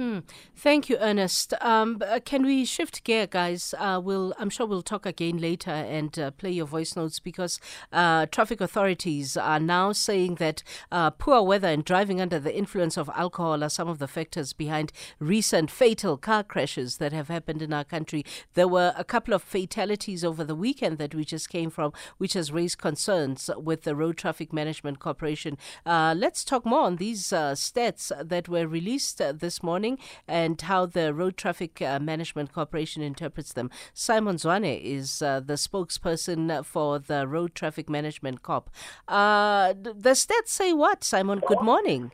Hmm. Thank you, Ernest. Um, uh, can we shift gear, guys? Uh, we'll, I'm sure we'll talk again later and uh, play your voice notes because uh, traffic authorities are now saying that uh, poor weather and driving under the influence of alcohol are some of the factors behind recent fatal car crashes that have happened in our country. There were a couple of fatalities over the weekend that we just came from, which has raised concerns with the Road Traffic Management Corporation. Uh, let's talk more on these stats that were released this morning and how the Road Traffic uh, Management Corporation interprets them. Simon Zwane is uh, the spokesperson for the Road Traffic Management Corp. Uh, the stats say what, Simon? Good morning.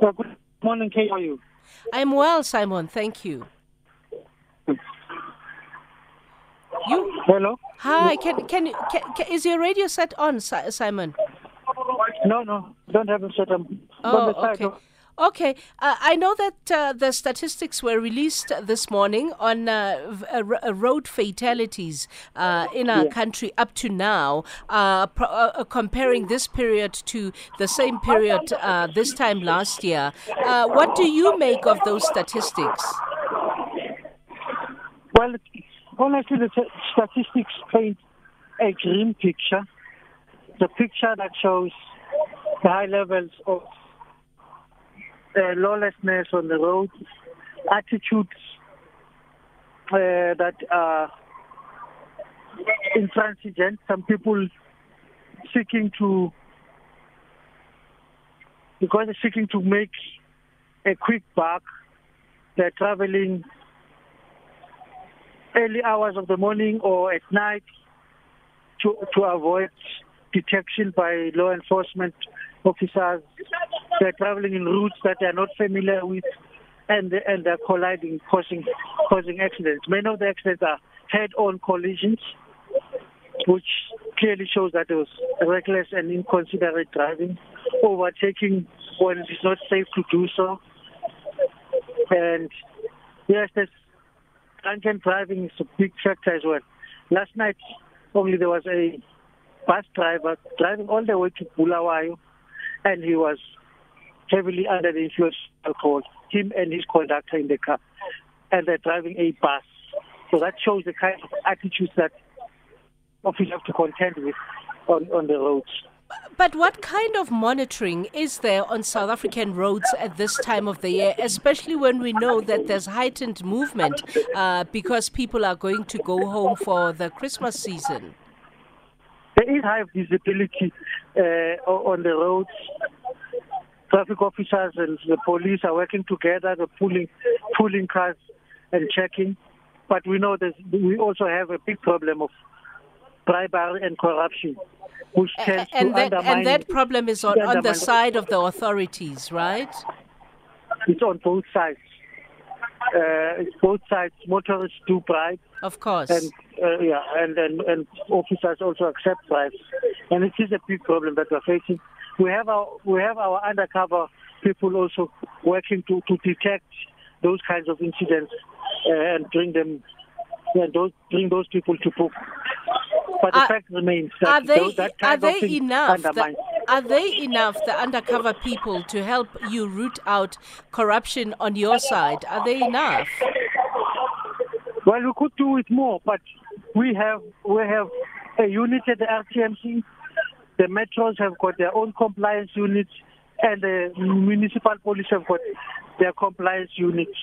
good morning, Kay. How are you? I'm well, Simon. Thank you. You? Hello. Hi. Can can, can, can is your radio set on, Simon? No, no, don't have it set on. Oh, okay. Okay, uh, I know that uh, the statistics were released this morning on uh, uh road fatalities uh, in our yeah. country up to now, uh, pro- comparing this period to the same period this time last year. what do you make of those statistics? Well, honestly, the t- statistics paint a grim picture. The picture that shows the high levels of uh, lawlessness on the road, attitudes uh, that are intransigent. Some people seeking to, because they're seeking to make a quick buck, they're traveling early hours of the morning or at night to to avoid detection by law enforcement officers. They're traveling in routes that they're not familiar with, and and they're colliding, causing causing accidents. Many of the accidents are head-on collisions, which clearly shows that it was reckless and inconsiderate driving, overtaking when it is not safe to do so. And yes, this drunken driving is a big factor as well. Last night, only there was a bus driver driving all the way to Bulawayo and he was heavily under the influence of alcohol, him and his conductor in the car, and they're driving a bus. So that shows the kind of attitudes that officers have to contend with on, on the roads. But what kind of monitoring is there on South African roads at this time of the year, especially when we know that there's heightened movement uh, because people are going to go home for the Christmas season? Is high visibility uh, on the roads. Traffic officers and the police are working together, they're pulling, pulling cars and checking. But we know that we also have a big problem of bribery and corruption, which tends and to that, undermine. And that problem is on, on the side of the authorities, right? It's on both sides. Uh, both sides. Motorists do bribe. Of course. And uh, yeah, and, and and officers also accept bribes, and it is a big problem that we're facing. We have our we have our undercover people also working to to detect those kinds of incidents uh, and bring them and those bring those people to book. But the are, fact remains that are they, those, that are they enough? The, are they enough, the undercover people, to help you root out corruption on your side? Are they enough? Well, we could do it more, but we have we have a unit at the RTMC. The metros have got their own compliance units, and the municipal police have got their compliance units.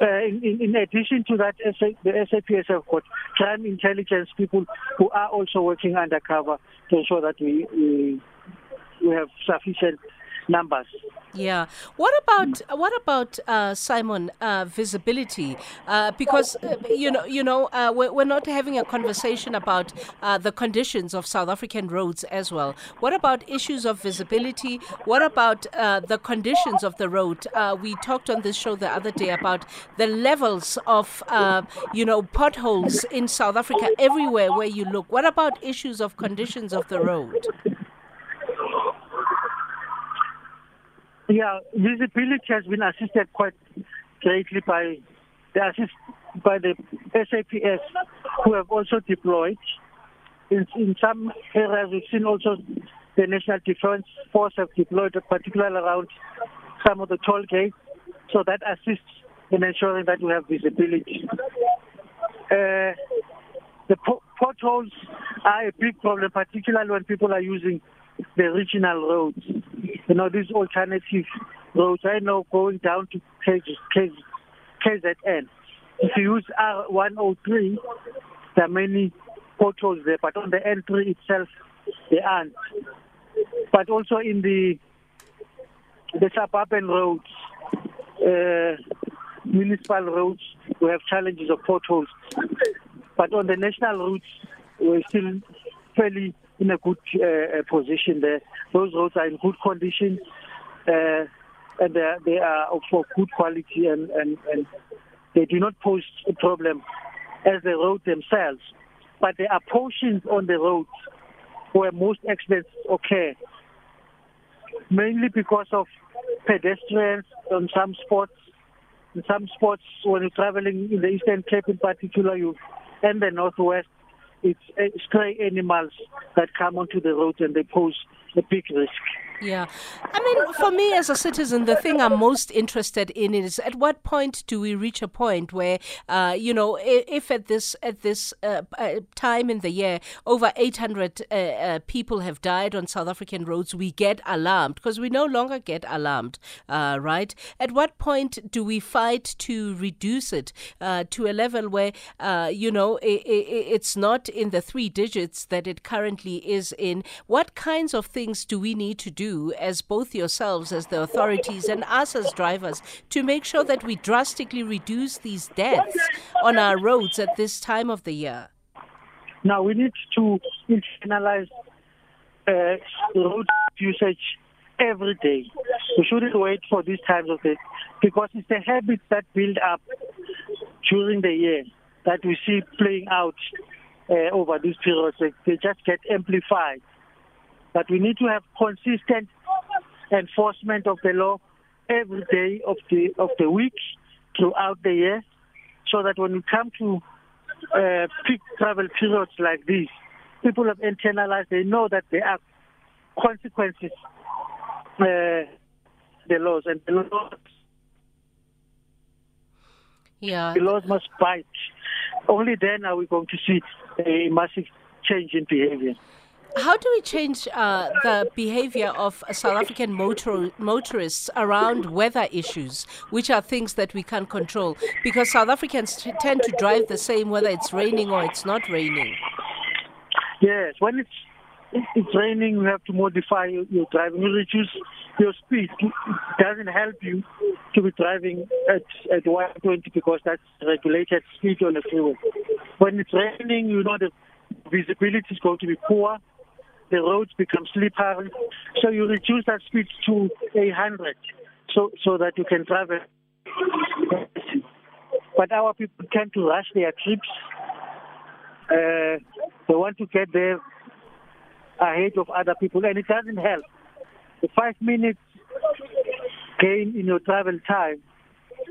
Uh, in, in, in, addition to that, the SAPS have got crime intelligence people who are also working undercover to ensure that we, we, we have sufficient numbers. Yeah. What about what about uh, Simon uh, visibility? Uh, because uh, you know you know uh, we're, we're, not having a conversation about uh, the conditions of South African roads as well. What about issues of visibility? What about the conditions of the road? we talked on this show the other day about the levels of you know potholes in South Africa everywhere where you look. What about issues of conditions of the road? Yeah, visibility has been assisted quite greatly by the assist by the SAPS, who have also deployed. In, in some areas, we've seen also the National Defence Force have deployed, particularly around some of the toll gates, So that assists in ensuring that we have visibility. Uh, the po- potholes are a big problem, particularly when people are using the regional roads. You know, these alternative roads. I know going down to KZN. If you use R103, there are many potholes there, but on the N3 itself, there aren't. But also in the the suburban roads, uh, municipal roads, we have challenges of potholes. But on the national routes, we're still fairly in a good uh, uh, position there. Those roads are in good condition, uh, and they are, of good quality, and, and, and they do not pose a problem as the road themselves. But there are portions on the roads where most accidents occur, mainly because of pedestrians on some spots. In some spots, when you're traveling in the Eastern Cape in particular, you and the Northwest, it's uh, stray animals that come onto the road and they pose a big risk. Yeah. I mean, for me as a citizen, the thing I'm most interested in is at what point do we reach a point where, uh, you know, if at this at this uh, uh time in the year over 800 uh, uh, people have died on South African roads, we get alarmed because we no longer get alarmed, uh, right? At what point do we fight to reduce it to a level where, you know, it, it, it's not in the three digits that it currently is in? What kinds of things do we need to do? As both yourselves, as the authorities, and us as drivers to make sure that we drastically reduce these deaths on our roads at this time of the year? Now, we need to internalize uh, road usage every day. We shouldn't wait for these times of the because it's the habits that build up during the year that we see playing out uh, over these periods. They just get amplified. But we need to have consistent enforcement of the law every day of the of the week throughout the year, so that when we come to uh, peak travel periods like these, people have internalized. They know that there are consequences. Uh, the laws and the laws. Yeah. The laws must bite. Only then are we going to see a massive change in behavior. How do we change uh, the behavior of South African motor- motorists around weather issues, which are things that we can't control? Because South Africans t- tend to drive the same whether it's raining or it's not raining. Yes, when it's it's raining, you have to modify your, driving. You reduce your speed. It doesn't help you to be driving at at 120 because that's regulated speed on the freeway. When it's raining, you know the visibility is going to be poor the roads become slippery. So you reduce that speed to 100 so, so that you can travel. But our people tend to rush their trips. Uh, they want to get there ahead of other people, and it doesn't help. The five minutes gain in your travel time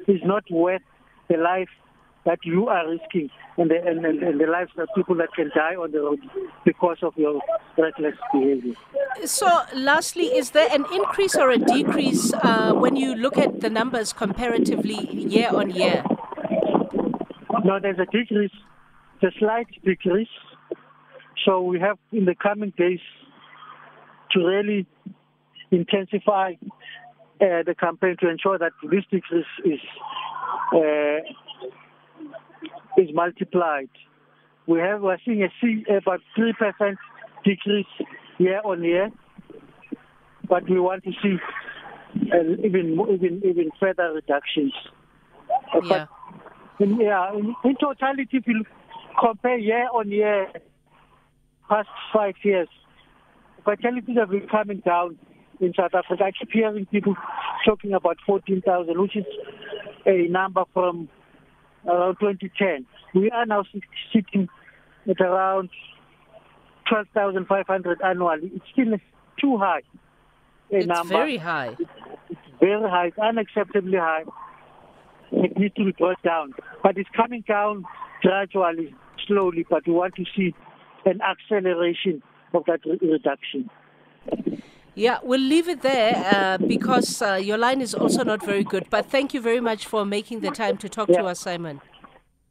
is not worth the life that you are risking and the, and, and, and the lives of people that can die on the road because of your reckless behavior. So, lastly, is there an increase or a decrease uh, when you look at the numbers comparatively year on year? No, there's a decrease, a slight decrease. So, we have in the coming days to really intensify uh, the campaign to ensure that this decrease is uh, is multiplied. We have we're seeing a about three percent decrease year on year, but we want to see uh, even even even further reductions. Uh, yeah. In, yeah, in, in totality, if you compare year on year, past five years, fatalities have been coming down in South Africa. I keep hearing people talking about 14,000, which is a number from Uh, around 2010. We are now sitting at around 12,500 annually. It's still too high. it's number. very high. It's very high. It's unacceptably high. It needs to be brought down. But it's coming down gradually, slowly, but we want to see an acceleration of that re- reduction. Yeah, we'll leave it there uh, because uh, your line is also not very good. But thank you very much for making the time to talk Yeah. to us, Simon.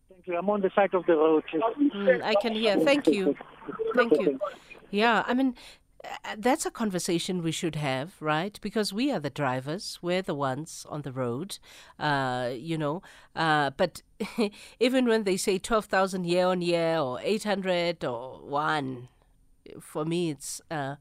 Thank you. I'm on the side of the road. Mm, I can hear. Thank you. Thank you. Yeah, I mean, uh, that's a conversation we should have, right? Because we are the drivers, we're the ones on the road, uh, you know. Uh, but even when they say 12,000 year on year or 800 or one, for me, it's uh,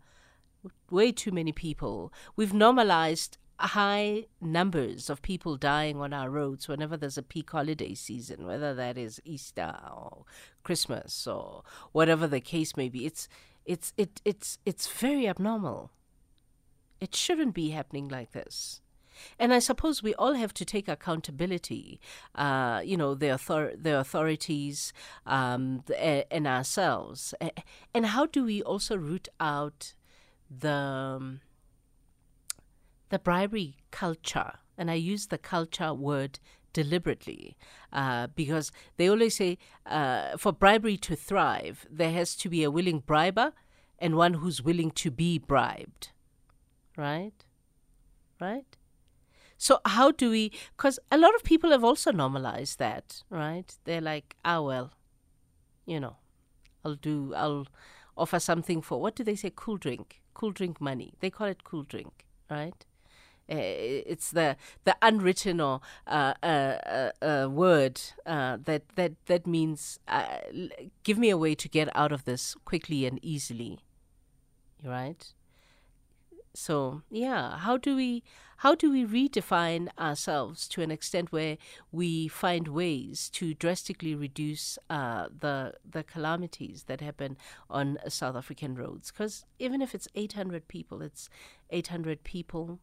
way too many people. We've normalized high numbers of people dying on our roads whenever there's a peak holiday season, whether that is Easter or Christmas or whatever the case may be. It's it's it it's it's very abnormal. It shouldn't be happening like this. And I suppose we all have to take accountability, uh, you know, the, author- the authorities um, the, and ourselves. And how do we also root out the um, the bribery culture, and I use the culture word deliberately uh, because they always say uh, for bribery to thrive, there has to be a willing briber and one who's willing to be bribed. Right? Right? So, how do we? Because a lot of people have also normalized that, right? They're like, ah, well, you know, I'll do, I'll offer something for, what do they say? Cool drink. Cool drink money. They call it cool drink, right? Uh, it's the the unwritten or uh, uh, uh, uh, word uh, that that that means give me a way to get out of this quickly and easily, right? So yeah, how do we how do we redefine ourselves to an extent where we find ways to drastically reduce uh, the the calamities that happen on South African roads? Because even if it's 800 people, it's 800 people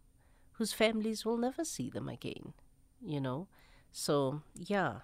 whose families will never see them again. You know, so yeah,